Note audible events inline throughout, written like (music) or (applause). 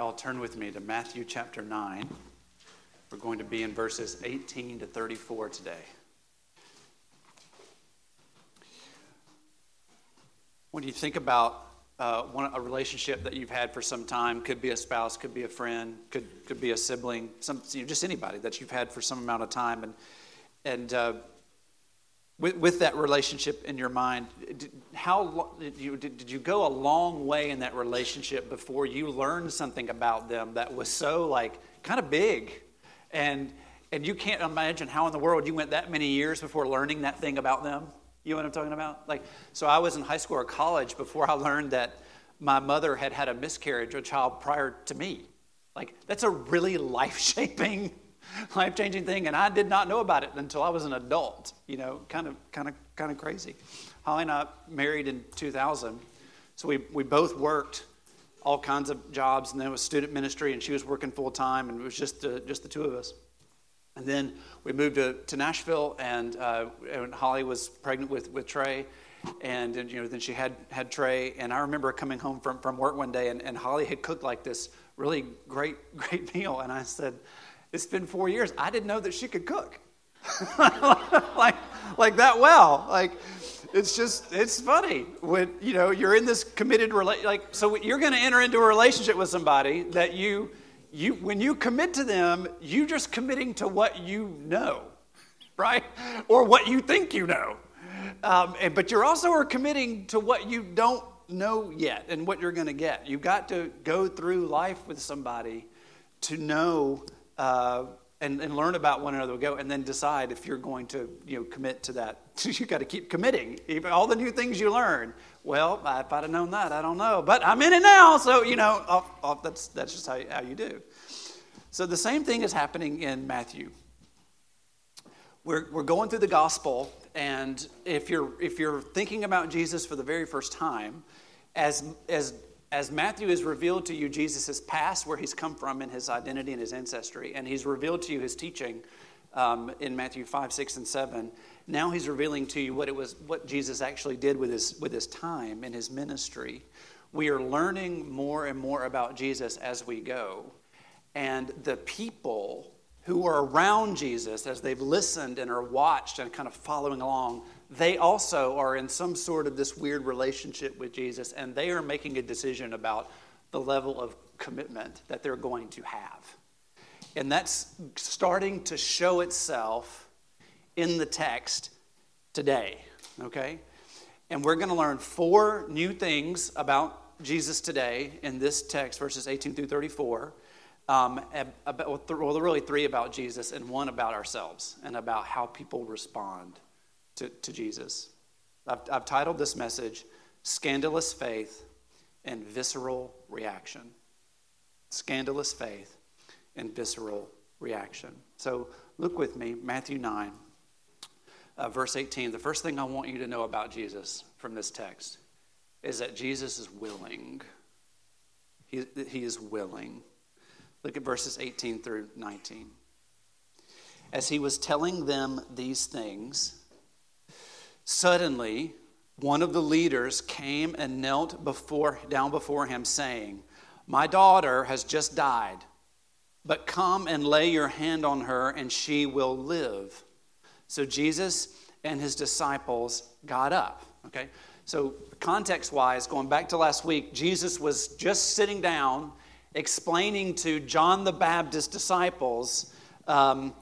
Y'all turn with me to Matthew chapter 9. We're going to be in verses 18 to 34 today. When you think about uh, one, a relationship that you've had for some time, could be a spouse, could be a friend, could, could be a sibling, some, you know, just anybody that you've had for some amount of time, and, and uh, with, with that relationship in your mind, did, how did you, did, did you go a long way in that relationship before you learned something about them that was so like kind of big, and and you can't imagine how in the world you went that many years before learning that thing about them. You know what I'm talking about? Like, so I was in high school or college before I learned that my mother had had a miscarriage, a child prior to me. Like, that's a really (laughs) life shaping (laughs) life changing thing, and I did not know about it until I was an adult. You know, kind of, kind of, kind of crazy. Holly and I married in 2000, so we we both worked all kinds of jobs, and then it was student ministry, and she was working full time, and it was just uh, just the two of us. And then we moved to, to Nashville, and, uh, and Holly was pregnant with, with Trey. And, and, you know, then she had, had Trey. And I remember coming home from, from work one day, and, and Holly had cooked like this really great, (laughs) great meal. And I said, it's been four years. I didn't know that she could cook (laughs) like, like that well. Like, it's just, it's funny when, you know, you're in this committed, rela- like, so you're going to enter into a relationship with somebody that you, you, when you commit to them, you're just committing to what you know, right? Or what you think you know. Um, and, but you're also are committing to what you don't know yet and what you're going to get. You've got to go through life with somebody to know uh, and, and learn about one another. Go and then decide if you're going to you know commit to that. (laughs) you got to keep committing. Even all the new things you learn. Well, if I'd have known that, I don't know. But I'm in it now, so you know I'll, I'll, that's that's just how, how you do. So the same thing is happening in Matthew. We're, we're going through the gospel, and if you're if you're thinking about Jesus for the very first time, as as as Matthew has revealed to you Jesus' past, where he's come from, and his identity and his ancestry, and he's revealed to you his teaching um, in Matthew 5, 6, and 7, now he's revealing to you what it was, what Jesus actually did with his, with his time and his ministry. We are learning more and more about Jesus as we go. And the people who are around Jesus as they've listened and are watched and kind of following along, they also are in some sort of this weird relationship with Jesus, and they are making a decision about the level of commitment that they're going to have. And that's starting to show itself in the text today, okay? And we're going to learn four new things about Jesus today in this text, verses 18 through 34. Um, about, well, there are really three about Jesus and one about ourselves and about how people respond to, to Jesus. I've, I've titled this message, Scandalous Faith and Visceral Reaction. Scandalous Faith and Visceral Reaction. So look with me, Matthew 9, uh, verse 18. The first thing I want you to know about Jesus from this text is that Jesus is willing. He, he is willing. Look at verses 18 through 19. As he was telling them these things, Suddenly, one of the leaders came and knelt before, down before him, saying, My daughter has just died, but come and lay your hand on her, and she will live. So Jesus and his disciples got up. Okay? So, context wise, going back to last week, Jesus was just sitting down explaining to John the Baptist's disciples. Um,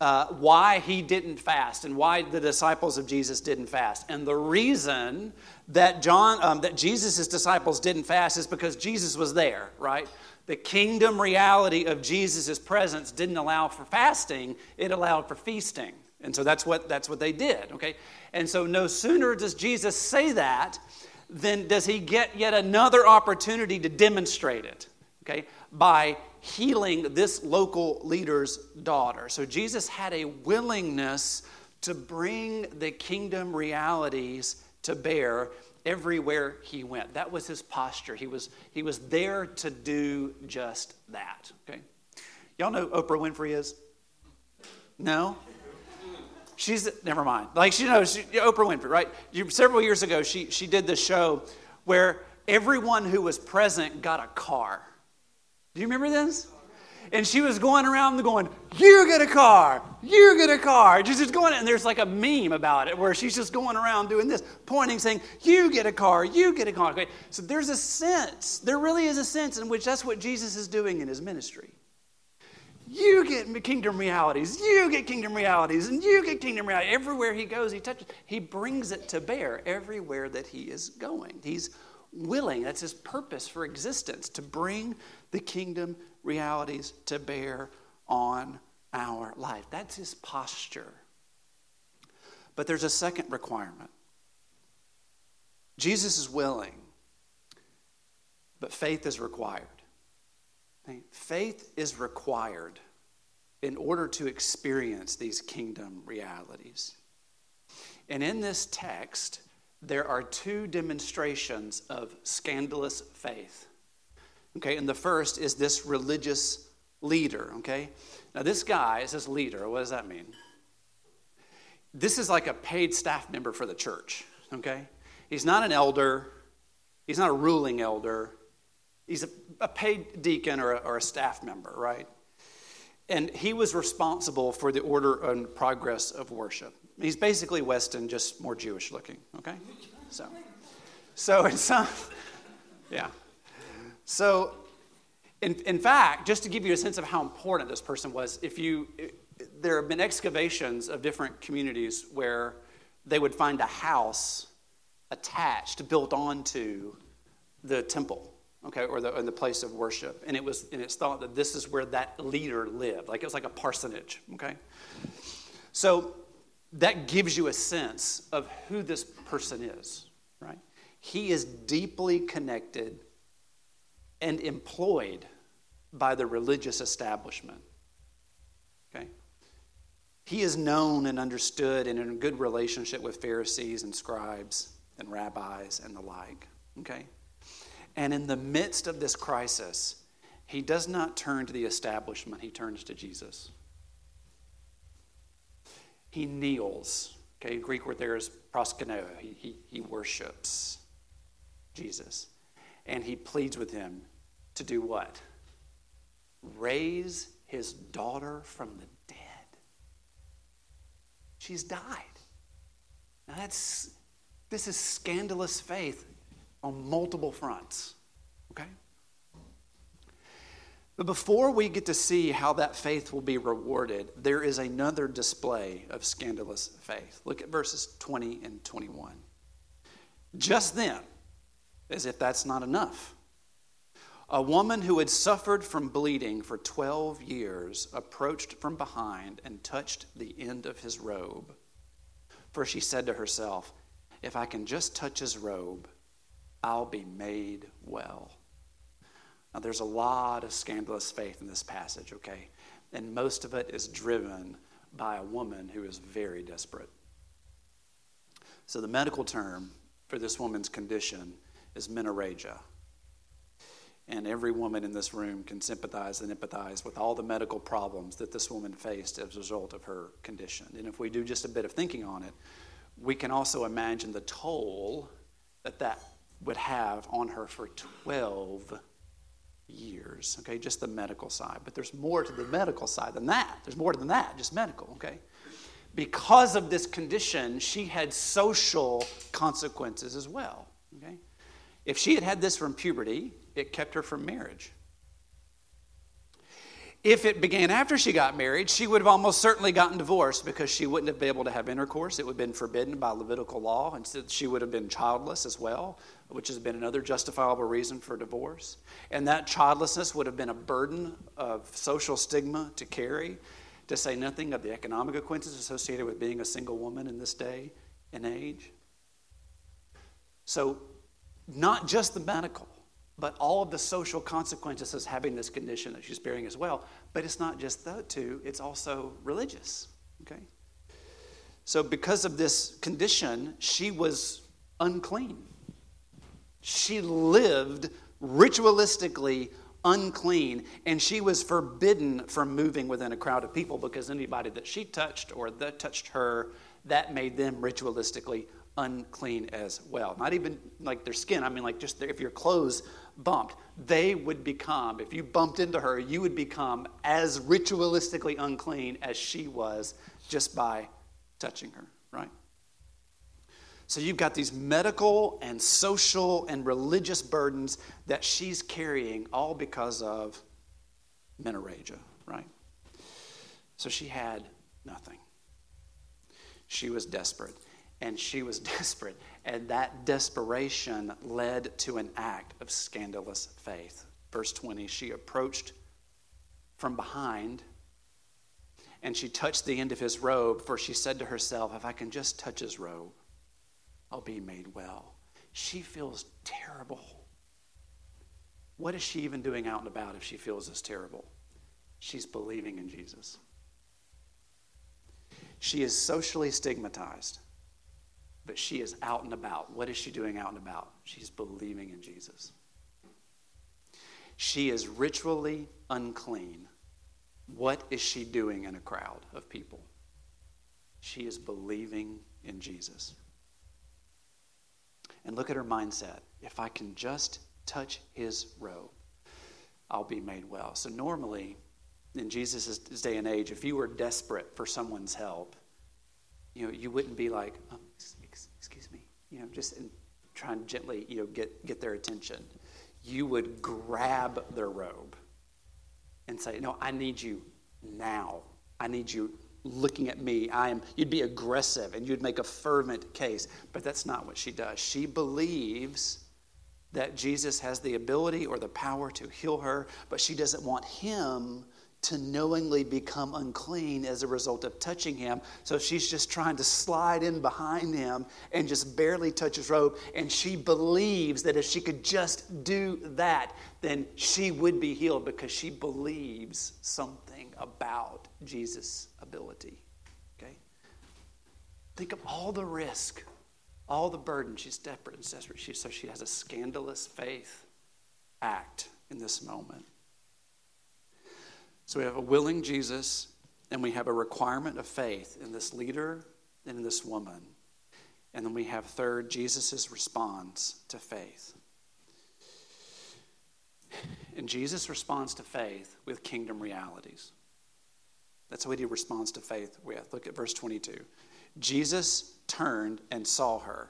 uh, why he didn't fast and why the disciples of Jesus didn't fast. And the reason that John, um, that Jesus' disciples didn't fast is because Jesus was there, right? The kingdom reality of Jesus' presence didn't allow for fasting; it allowed for feasting. And so that's what that's what they did. Okay, and so no sooner does Jesus say that, than does he get yet another opportunity to demonstrate it. Okay, by healing this local leader's daughter. So Jesus had a willingness to bring the kingdom realities to bear everywhere he went. That was his posture. He was, he was there to do just that. Okay? Y'all know Oprah Winfrey is? No? She's, never mind. Like, she knows, she, Oprah Winfrey, right? Several years ago, she, she did this show where everyone who was present got a car Do you remember this? And she was going around going, You get a car, you get a car. She's just going, and there's like a meme about it where she's just going around doing this, pointing, saying, You get a car, you get a car. So there's a sense, there really is a sense in which that's what Jesus is doing in his ministry. You get kingdom realities, you get kingdom realities, and you get kingdom realities. Everywhere he goes, he touches, he brings it to bear everywhere that he is going. He's willing, that's his purpose for existence, to bring the kingdom realities to bear on our life. That's his posture. But there's a second requirement Jesus is willing, but faith is required. Faith is required in order to experience these kingdom realities. And in this text, there are two demonstrations of scandalous faith. Okay, and the first is this religious leader. Okay, now this guy is this leader. What does that mean? This is like a paid staff member for the church. Okay, he's not an elder, he's not a ruling elder, he's a, a paid deacon or a, or a staff member, right? And he was responsible for the order and progress of worship. He's basically Weston, just more Jewish looking, okay? So, so in some, yeah. So, in, in fact, just to give you a sense of how important this person was, if you, there have been excavations of different communities where they would find a house attached, built onto the temple, okay, or the, or the place of worship. And it was, and it's thought that this is where that leader lived. Like it was like a parsonage, okay? So that gives you a sense of who this person is, right? He is deeply connected and employed by the religious establishment. Okay? He is known and understood and in a good relationship with Pharisees and scribes and rabbis and the like. Okay? And in the midst of this crisis, he does not turn to the establishment, he turns to Jesus. He kneels. Okay, Greek word there is proskuneo. He, he, he worships Jesus. And he pleads with him to do what? Raise his daughter from the dead. She's died. Now that's this is scandalous faith on multiple fronts. Okay? But before we get to see how that faith will be rewarded, there is another display of scandalous faith. Look at verses 20 and 21. Just then, as if that's not enough, a woman who had suffered from bleeding for 12 years approached from behind and touched the end of his robe. For she said to herself, If I can just touch his robe, I'll be made well. Now, there's a lot of scandalous faith in this passage, okay? And most of it is driven by a woman who is very desperate. So, the medical term for this woman's condition is menorrhagia. And every woman in this room can sympathize and empathize with all the medical problems that this woman faced as a result of her condition. And if we do just a bit of thinking on it, we can also imagine the toll that that would have on her for 12 years, okay, just the medical side. But there's more to the medical side than that. There's more than that, just medical, okay? Because of this condition, she had social consequences as well? If she had had this from puberty, it kept her from marriage. If it began after she got married, she would have almost certainly gotten divorced because she wouldn't have been able to have intercourse. It would have been forbidden by Levitical law, and she would have been childless as well, which has been another justifiable reason for divorce. And that childlessness would have been a burden of social stigma to carry, to say nothing of the economic consequences associated with being a single woman in this day and age. So, not just the medical, but all of the social consequences of having this condition that she's bearing as well. But it's not just the two, it's also religious. Okay? So, because of this condition, she was unclean. She lived ritualistically unclean, and she was forbidden from moving within a crowd of people because anybody that she touched or that touched her, that made them ritualistically unclean as well. Not even like their skin, I mean, like just their, if your clothes bumped, they would become, if you bumped into her, you would become as ritualistically unclean as she was just by touching her, right? So you've got these medical and social and religious burdens that she's carrying all because of menorrhagia, right? So she had nothing. She was desperate, and she was (laughs) desperate, and that desperation led to an act of scandalous faith. Verse 20 she approached from behind and she touched the end of his robe, for she said to herself, If I can just touch his robe, I'll be made well. She feels terrible. What is she even doing out and about if she feels this terrible? She's believing in Jesus. She is socially stigmatized, but she is out and about. What is she doing out and about? She's believing in Jesus. She is ritually unclean. What is she doing in a crowd of people? She is believing in Jesus. And look at her mindset. If I can just touch his robe, I'll be made well. So, normally, in Jesus' day and age, if you were desperate for someone's help, you know, you wouldn't be like, oh, you know, just trying to gently, you know, get, get their attention. You would grab their robe and say, no, I need you now. I need you looking at me. I am, you'd be aggressive and you'd make a fervent case. But that's not what she does. She believes that Jesus has the ability or the power to heal her, but she doesn't want him to knowingly become unclean as a result of touching him. So she's just trying to slide in behind him and just barely touch his robe. And she believes that if she could just do that, then she would be healed because she believes something about Jesus' ability. Okay? Think of all the risk, all the burden. She's desperate and desperate. She, so she has a scandalous faith act in this moment. So we have a willing Jesus, and we have a requirement of faith in this leader and in this woman. And then we have third, Jesus' response to faith. And Jesus responds to faith with kingdom realities. That's what he responds to faith with. Look at verse 22. Jesus turned and saw her.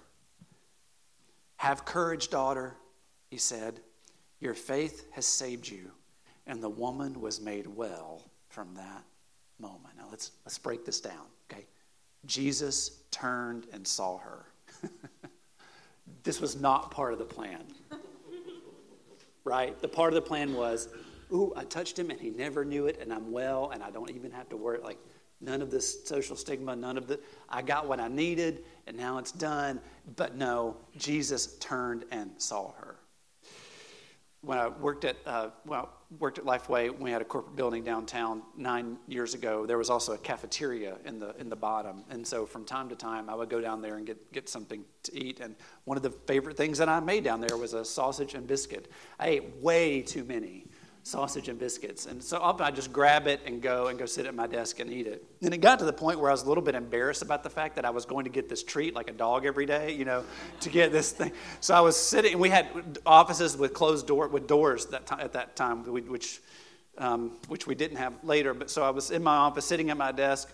Have courage, daughter, he said. Your faith has saved you and the woman was made well from that moment. Now let's let's break this down, okay? Jesus turned and saw her. (laughs) this was not part of the plan. right? The part of the plan was, ooh, I touched him and he never knew it and I'm well and I don't even have to worry like none of this social stigma, none of the I got what I needed and now it's done. But no, Jesus turned and saw her when I worked at uh, well worked at Lifeway, we had a corporate building downtown nine years ago. There was also a cafeteria in the in the bottom, and so from time to time, I would go down there and get get something to eat. And one of the favorite things that I made down there was a sausage and biscuit. I ate way too many, sausage and biscuits. And so I just grab it and go and go sit at my desk and eat it. And it got to the point where I was a little bit embarrassed about the fact that I was going to get this treat like a dog every day, you know, to get this thing. So I was sitting, and we had offices with closed door with doors that t- at that time, which um, which we didn't have later. But so I was in my office, sitting at my desk,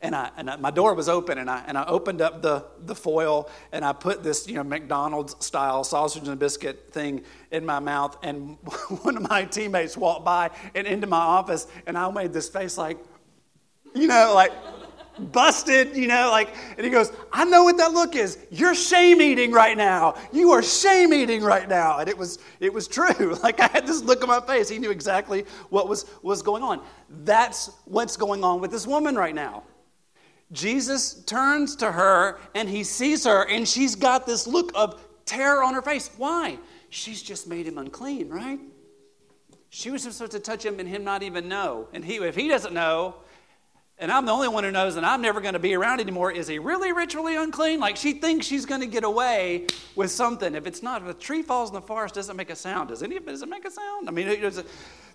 and I and I, my door was open, and I and I opened up the the foil, and I put this you know McDonald's style sausage and biscuit thing in my mouth, and (laughs) one of my teammates walked by and into my office, and I made this face like, you know, like busted, you know, like, and he goes, I know what that look is. You're shame eating right now. You are shame eating right now. And it was, it was true. (laughs) Like I had this look on my face. He knew exactly what was, was going on. That's what's going on with this woman right now. Jesus turns to her and he sees her, and she's got this look of terror on her face. Why? She's just made him unclean, right? She was supposed to touch him and him not even know. And he, if he doesn't know, and I'm the only one who knows, and I'm never going to be around anymore, is he really ritually unclean? Like she thinks she's going to get away with something. If it's not, if a tree falls in the forest, doesn't make a sound. Does any it, does it make a sound? I mean, it,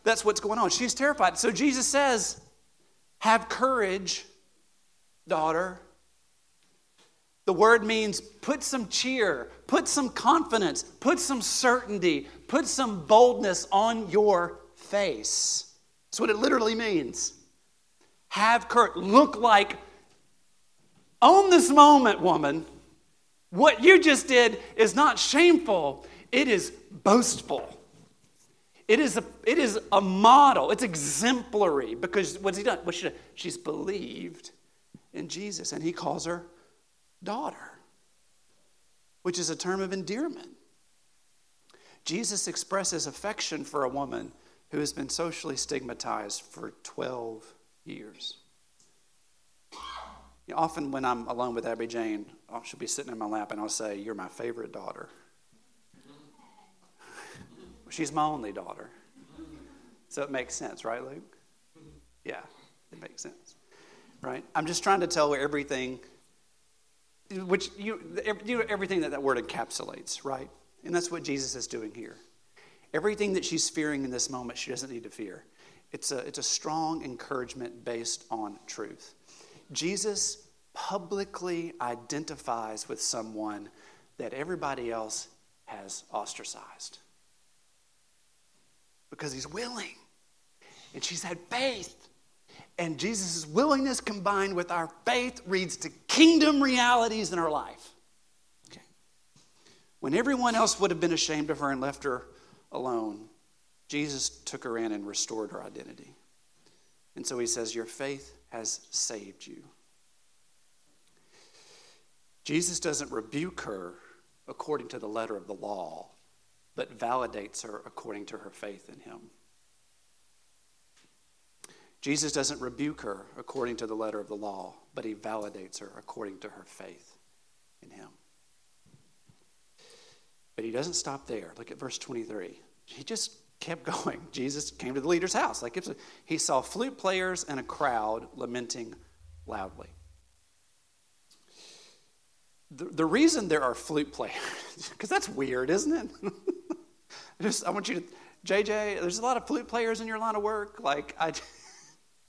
that's what's going on. She's terrified. So Jesus says, Have courage daughter. The word means put some cheer, put some confidence, put some certainty, put some boldness on your face. That's what it literally means. Have courage. Look like, own this moment, woman. What you just did is not shameful, it is boastful. It is a, it is a model. It's exemplary because what's he done? What she? She's believed in Jesus, and he calls her daughter, which is a term of endearment. Jesus expresses affection for a woman who has been socially stigmatized for 12 years. You know, often when I'm alone with Abby Jane, uh, she'll be sitting in my lap and I'll say, You're my favorite daughter. (laughs) She's my only daughter. So it makes sense, right, Luke? Yeah, it makes sense. Right? I'm just trying to tell everything, which you, you everything that that word encapsulates, right? And that's what Jesus is doing here. Everything that she's fearing in this moment, she doesn't need to fear. It's a, it's a strong encouragement based on truth. Jesus publicly identifies with someone that everybody else has ostracized because he's willing. And she's had faith. And Jesus' willingness combined with our faith leads to kingdom realities in our life. Okay. When everyone else would have been ashamed of her and left her alone, Jesus took her in and restored her identity. And so he says, Your faith has saved you. Jesus doesn't rebuke her according to the letter of the law, but validates her according to her faith in him. Jesus doesn't rebuke her according to the letter of the law, but he validates her according to her faith in him. But he doesn't stop there. Look at verse 23. He just kept (laughs) going. Jesus came to the leader's house. Like he saw flute players and a crowd lamenting loudly. The, the reason there are flute players, (laughs) because that's weird, isn't it? (laughs) just, I want you to, JJ, there's a lot of flute players in your line of work. Like, I,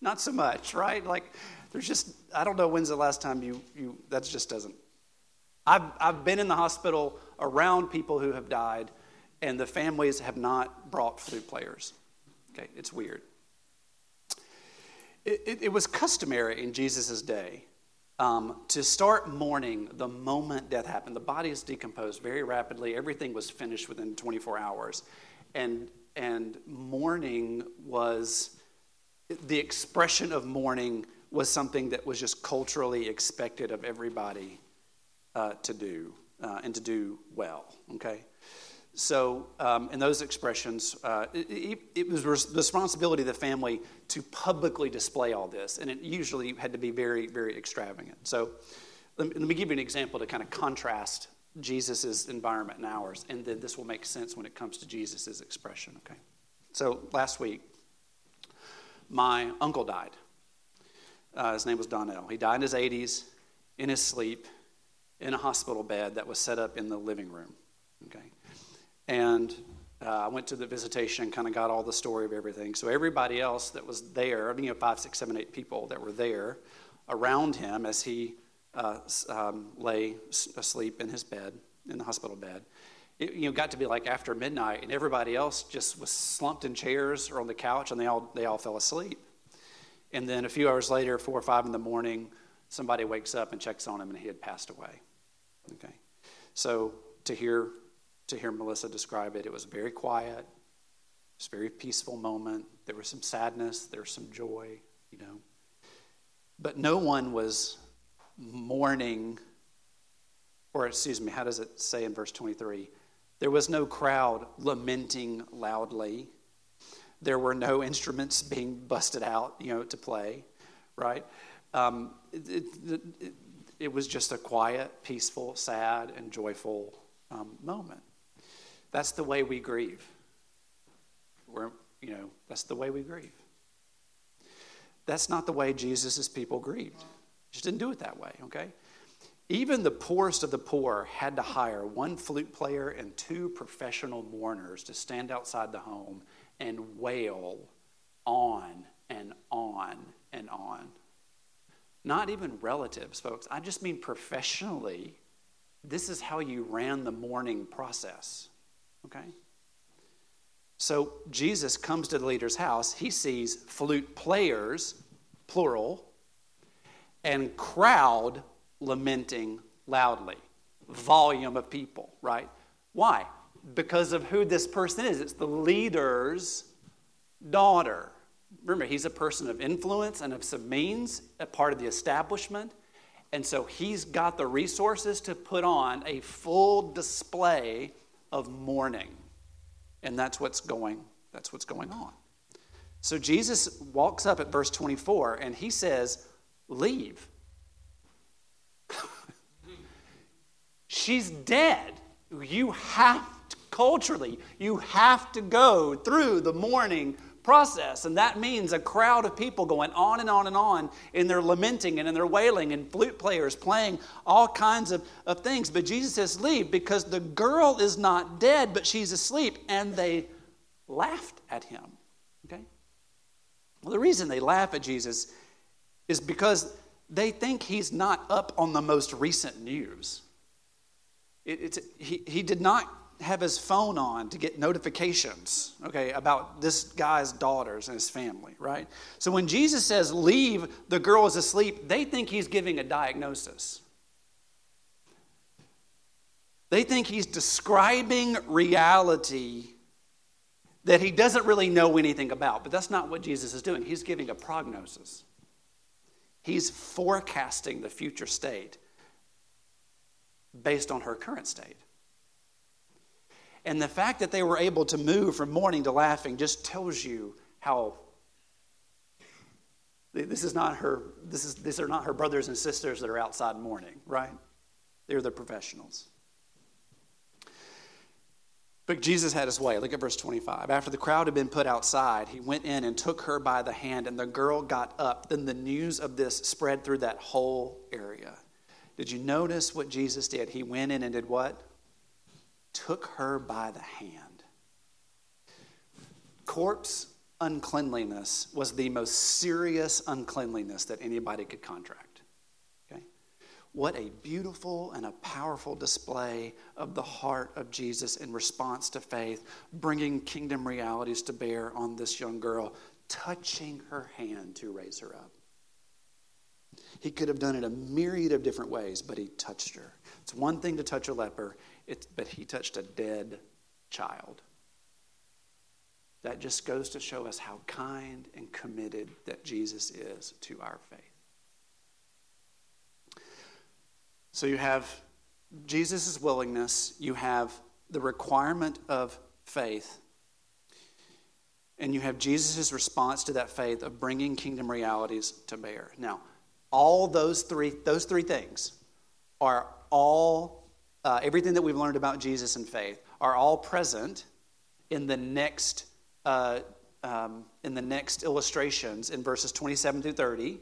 not so much, right? Like, there's just, I don't know when's the last time you, you that just doesn't. I've, I've been in the hospital around people who have died, and the families have not brought flute players. Okay, it's weird. It, it, it was customary in Jesus' day um, to start mourning the moment death happened. The body is decomposed very rapidly. Everything was finished within 24 hours. And, and mourning was, the expression of mourning was something that was just culturally expected of everybody uh, to do uh, and to do well, okay? So, um, in those expressions, uh, it, it, was the responsibility of the family to publicly display all this, and it usually had to be very, very extravagant. So, let me, let me give you an example to kind of contrast Jesus' environment and ours, and then this will make sense when it comes to Jesus' expression, okay? So, last week, my uncle died. Uh, his name was Donnell. He died in his 80s, in his sleep, in a hospital bed that was set up in the living room, okay? And uh, I went to the visitation and kind of got all the story of everything. So everybody else that was there, you know, five, six, seven, eight people that were there around him as he uh, um, lay asleep in his bed, in the hospital bed, it, you know, got to be like after midnight, and everybody else just was slumped in chairs or on the couch, and they all they all fell asleep. And then a few hours later, four or five in the morning, somebody wakes up and checks on him, and he had passed away. Okay, so to hear to hear Melissa describe it. It was very quiet, it was a very peaceful moment. There was some sadness, there was some joy, you know. But no one was mourning, or excuse me, how does it say in verse 23? There was no crowd lamenting loudly. There were no instruments being busted out, you know, to play, right? Um, it, it, it, it, was just a quiet, peaceful, sad, and joyful um, moment. That's the way we grieve. We're, you know, that's the way we grieve. That's not the way Jesus' people grieved. Just didn't do it that way, okay? Even the poorest of the poor had to hire one flute player and two professional mourners to stand outside the home and wail on and on and on. not even relatives, folks. I just mean professionally. This is how you ran the mourning process. Okay? So Jesus comes to the leader's house. He sees flute players, plural, and crowd lamenting loudly. Volume of people, right? Why? Because of who this person is. It's the leader's daughter. Remember, he's a person of influence and of some means, a part of the establishment. And so he's got the resources to put on a full display of mourning. And that's what's going, that's what's going on. So Jesus walks up at verse 24 and he says, Leave. She's dead. You have to, culturally, you have to go through the mourning process. And that means a crowd of people going on and on and on in their lamenting and in their wailing, and flute players playing all kinds of, of things. But Jesus says, Leave because the girl is not dead, but she's asleep. And they laughed at him. Okay? Well, the reason they laugh at Jesus is because they think he's not up on the most recent news. It, he, he did not have his phone on to get notifications, okay, about this guy's daughters and his family, right? So when Jesus says, leave, the girl is asleep, they think he's giving a diagnosis. They think he's describing reality that he doesn't really know anything about. But that's not what Jesus is doing. He's giving a prognosis, he's forecasting the future state based on her current state. And the fact that they were able to move from mourning to laughing just tells you how this is not her this is these are not her brothers and sisters that are outside mourning, right? They're the professionals. But Jesus had his way. Look at verse 25. After the crowd had been put outside, he went in and took her by the hand, and the girl got up. Then the news of this spread through that whole area. Did you notice what Jesus did? He went in and did what? took her by the hand. Corpse uncleanliness was the most serious uncleanliness that anybody could contract. Okay? What a beautiful and a powerful display of the heart of Jesus in response to faith, bringing kingdom realities to bear on this young girl, touching her hand to raise her up. He could have done it a myriad of different ways, but he touched her. It's one thing to touch a leper, but he touched a dead child. That just goes to show us how kind and committed that Jesus is to our faith. So you have Jesus' willingness, you have the requirement of faith, and you have Jesus' response to that faith of bringing kingdom realities to bear. Now, all those three, those three things are all uh, everything that we've learned about Jesus and faith are all present in the next uh, um, in the next illustrations in verses 27 through 30,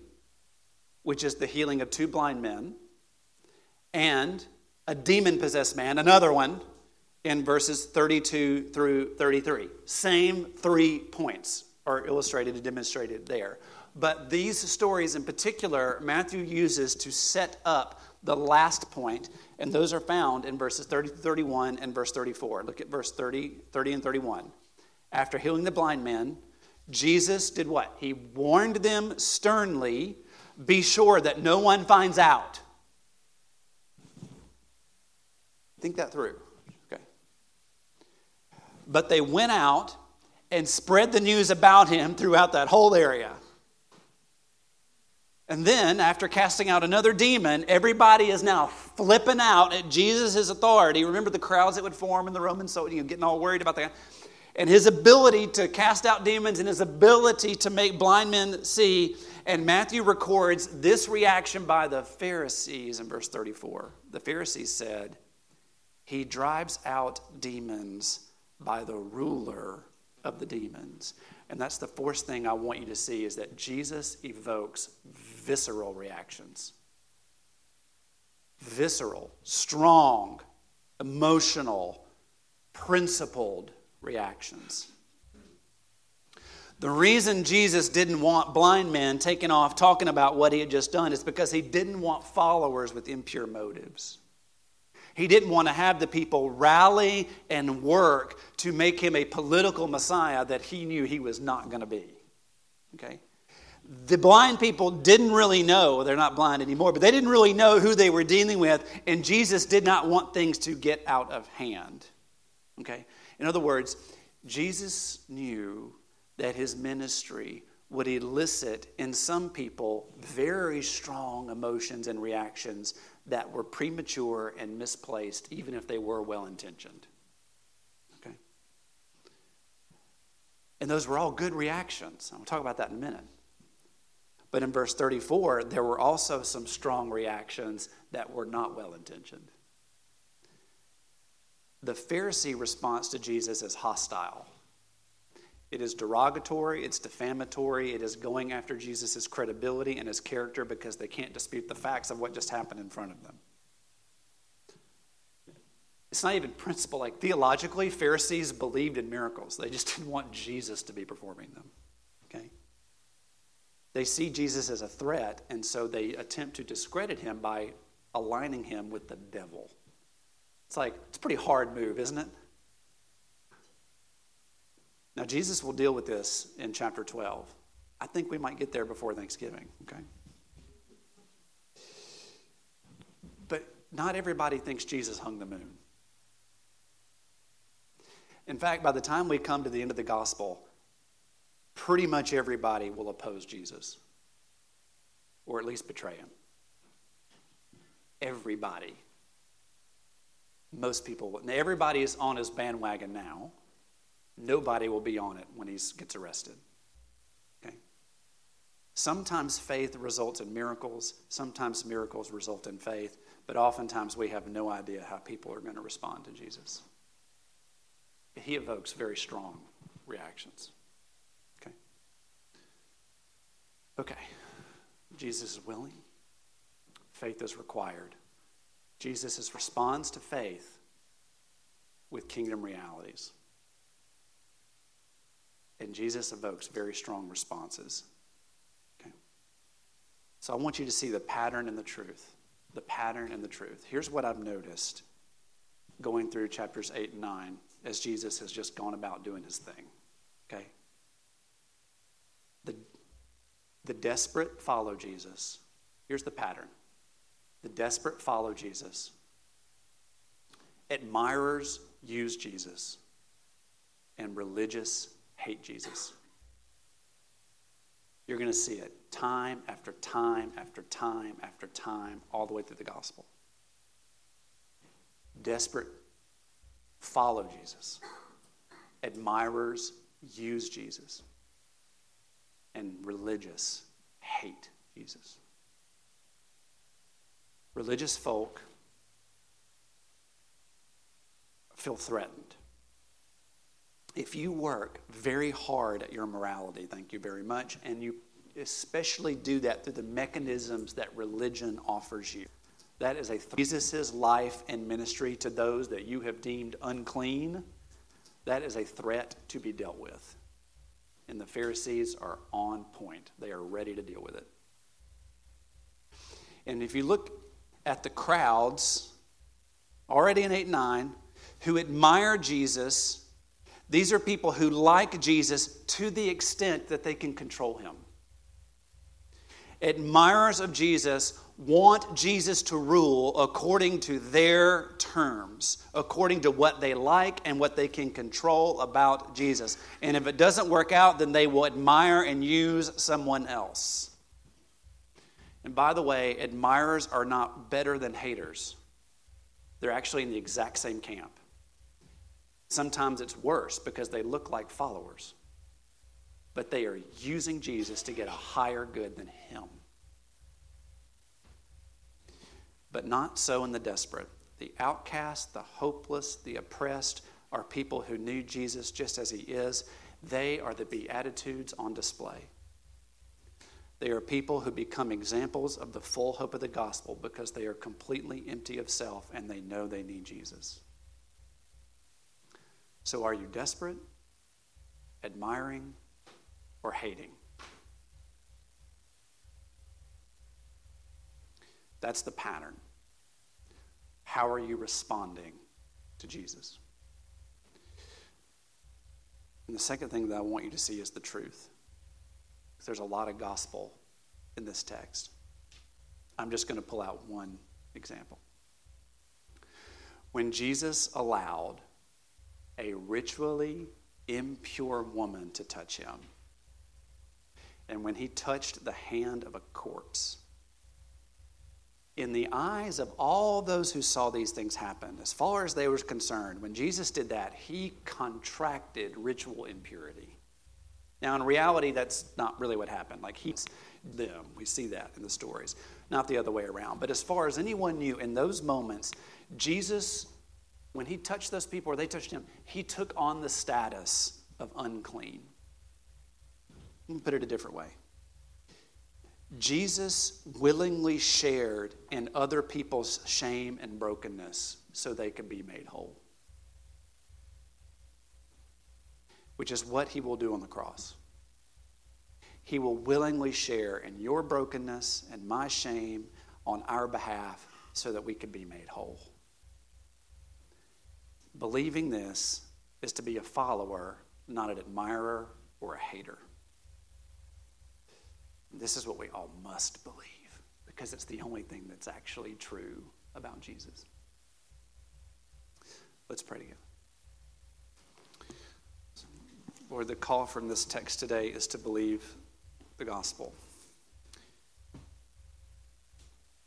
which is the healing of two blind men, and a demon possessed man, another one, in verses 32 through 33. Same three points are illustrated and demonstrated there. But these stories in particular, Matthew uses to set up the last point, and those are found in verses 30 to 31 and verse 34. Look at verse 30, 30 and 31. After healing the blind man, Jesus did what? He warned them sternly be sure that no one finds out. Think that through. Okay. But they went out and spread the news about him throughout that whole area. And then, after casting out another demon, everybody is now flipping out at Jesus' authority. Remember the crowds that would form in the Roman soldiers, you know, getting all worried about that. And his ability to cast out demons and his ability to make blind men see. And Matthew records this reaction by the Pharisees in verse 34. The Pharisees said, He drives out demons by the ruler of the demons. And that's the fourth thing I want you to see is that Jesus evokes visceral reactions. Visceral, strong, emotional, principled reactions. The reason Jesus didn't want blind men taking off talking about what he had just done is because he didn't want followers with impure motives. He didn't want to have the people rally and work to make him a political Messiah that he knew he was not going to be. Okay? The blind people didn't really know, they're not blind anymore, but they didn't really know who they were dealing with, and Jesus did not want things to get out of hand. Okay? In other words, Jesus knew that his ministry would elicit in some people very strong emotions and reactions that were premature and misplaced, even if they were well intentioned. Okay? And those were all good reactions. I'll talk about that in a minute. But in verse 34, there were also some strong reactions that were not well intentioned. The Pharisee response to Jesus is hostile. It is derogatory, it's defamatory, it is going after Jesus' credibility and his character because they can't dispute the facts of what just happened in front of them. It's not even principle. Like theologically, Pharisees believed in miracles. They just didn't want Jesus to be performing them. They see Jesus as a threat, and so they attempt to discredit him by aligning him with the devil. It's like, it's a pretty hard move, isn't it? Now, Jesus will deal with this in chapter 12. I think we might get there before Thanksgiving, okay? But not everybody thinks Jesus hung the moon. In fact, by the time we come to the end of the gospel, pretty much everybody will oppose Jesus or at least betray him. Everybody. Most people. Everybody is on his bandwagon now. Nobody will be on it when he gets arrested. Okay? Sometimes faith results in miracles, sometimes miracles result in faith, but oftentimes we have no idea how people are going to respond to Jesus. He evokes very strong reactions. Okay? Okay. Jesus is willing, faith is required. Jesus' responds to faith with kingdom realities. And Jesus evokes very strong responses. Okay? So I want you to see the pattern and the truth. The pattern and the truth. Here's what I've noticed going through chapters 8 and 9 as Jesus has just gone about doing his thing. Okay? The, the desperate follow Jesus. Here's the pattern the desperate follow Jesus, admirers use Jesus, and religious hate Jesus. You're going to see it time after time after time after time, all the way through the gospel. Desperate follow Jesus, admirers use Jesus, and religious hate Jesus. Religious folk feel threatened if you work very hard at your morality, thank you very much, and you especially do that through the mechanisms that religion offers you, that is a th- Jesus' life and ministry to those that you have deemed unclean. That is a threat to be dealt with. And the Pharisees are on point. They are ready to deal with it. And if you look at the crowds, already in 8 and 9, who admire Jesus these are people who like Jesus to the extent that they can control him. Admirers of Jesus want Jesus to rule according to their terms, according to what they like and what they can control about Jesus. And if it doesn't work out, then they will admire and use someone else. And by the way, admirers are not better than haters, they're actually in the exact same camp. Sometimes it's worse because they look like followers, but they are using Jesus to get a higher good than him. But not so in the desperate. The outcast, the hopeless, the oppressed are people who knew Jesus just as he is. They are the Beatitudes on display. They are people who become examples of the full hope of the gospel because they are completely empty of self and they know they need Jesus. So, are you desperate, admiring, or hating. That's the pattern. How are you responding to Jesus? And the second thing that I want you to see is the truth. There's a lot of gospel in this text. I'm just going to pull out one example. When Jesus allowed a ritually impure woman to touch him, and when he touched the hand of a corpse, in the eyes of all those who saw these things happen, as far as they were concerned, when Jesus did that, he contracted ritual impurity. Now, in reality, that's not really what happened. Like, he's them. We see that in the stories, not the other way around. But as far as anyone knew, in those moments, Jesus, when he touched those people or they touched him, he took on the status of unclean. Let me put it a different way. Jesus willingly shared in other people's shame and brokenness so they could be made whole. Which is what he will do on the cross. He will willingly share in your brokenness and my shame on our behalf so that we can be made whole. Believing this is to be a follower, not an admirer or a hater. This is what we all must believe because it's the only thing that's actually true about Jesus. Let's pray together. Lord, the call from this text today is to believe the gospel.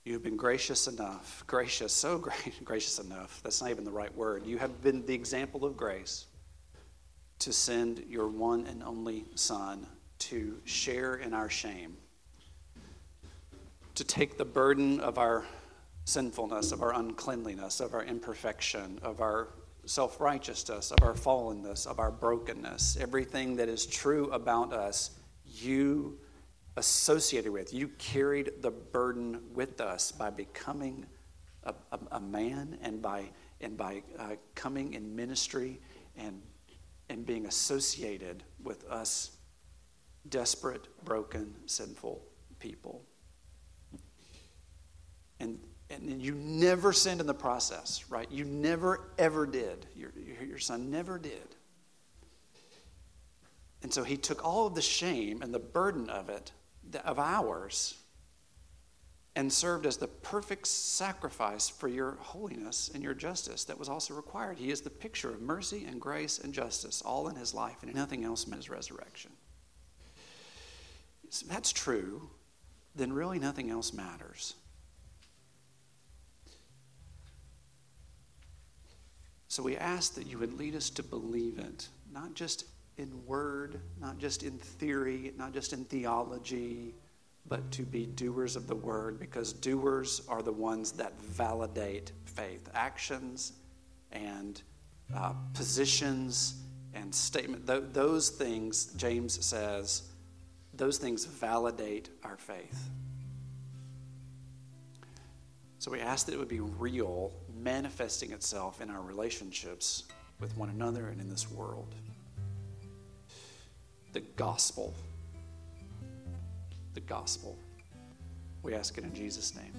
You have been gracious enough, gracious, so (laughs) great, gracious enough. That's not even the right word. You have been the example of grace to send your one and only Son to share in our shame, to take the burden of our sinfulness, of our uncleanliness, of our imperfection, of our self righteousness, of our fallenness, of our brokenness, everything that is true about us, you associated with. You carried the burden with us by becoming a, a, a man and by, and by uh, coming in ministry and, and being associated with us desperate, broken, sinful people. And, and you never sinned in the process, right? You never, ever did. Your, your, son never did. And so he took all of the shame and the burden of it, of ours, and served as the perfect sacrifice for your holiness and your justice that was also required. He is the picture of mercy and grace and justice all in his life and nothing else in his resurrection that's true, then really nothing else matters. So we ask that you would lead us to believe it, not just in word, not just in theory, not just in theology, but to be doers of the word, because doers are the ones that validate faith. Actions and uh, positions and statement, th- those things, James says, those things validate our faith. So we ask that it would be real, manifesting itself in our relationships with one another and in this world. The gospel. The gospel. We ask it in Jesus' name.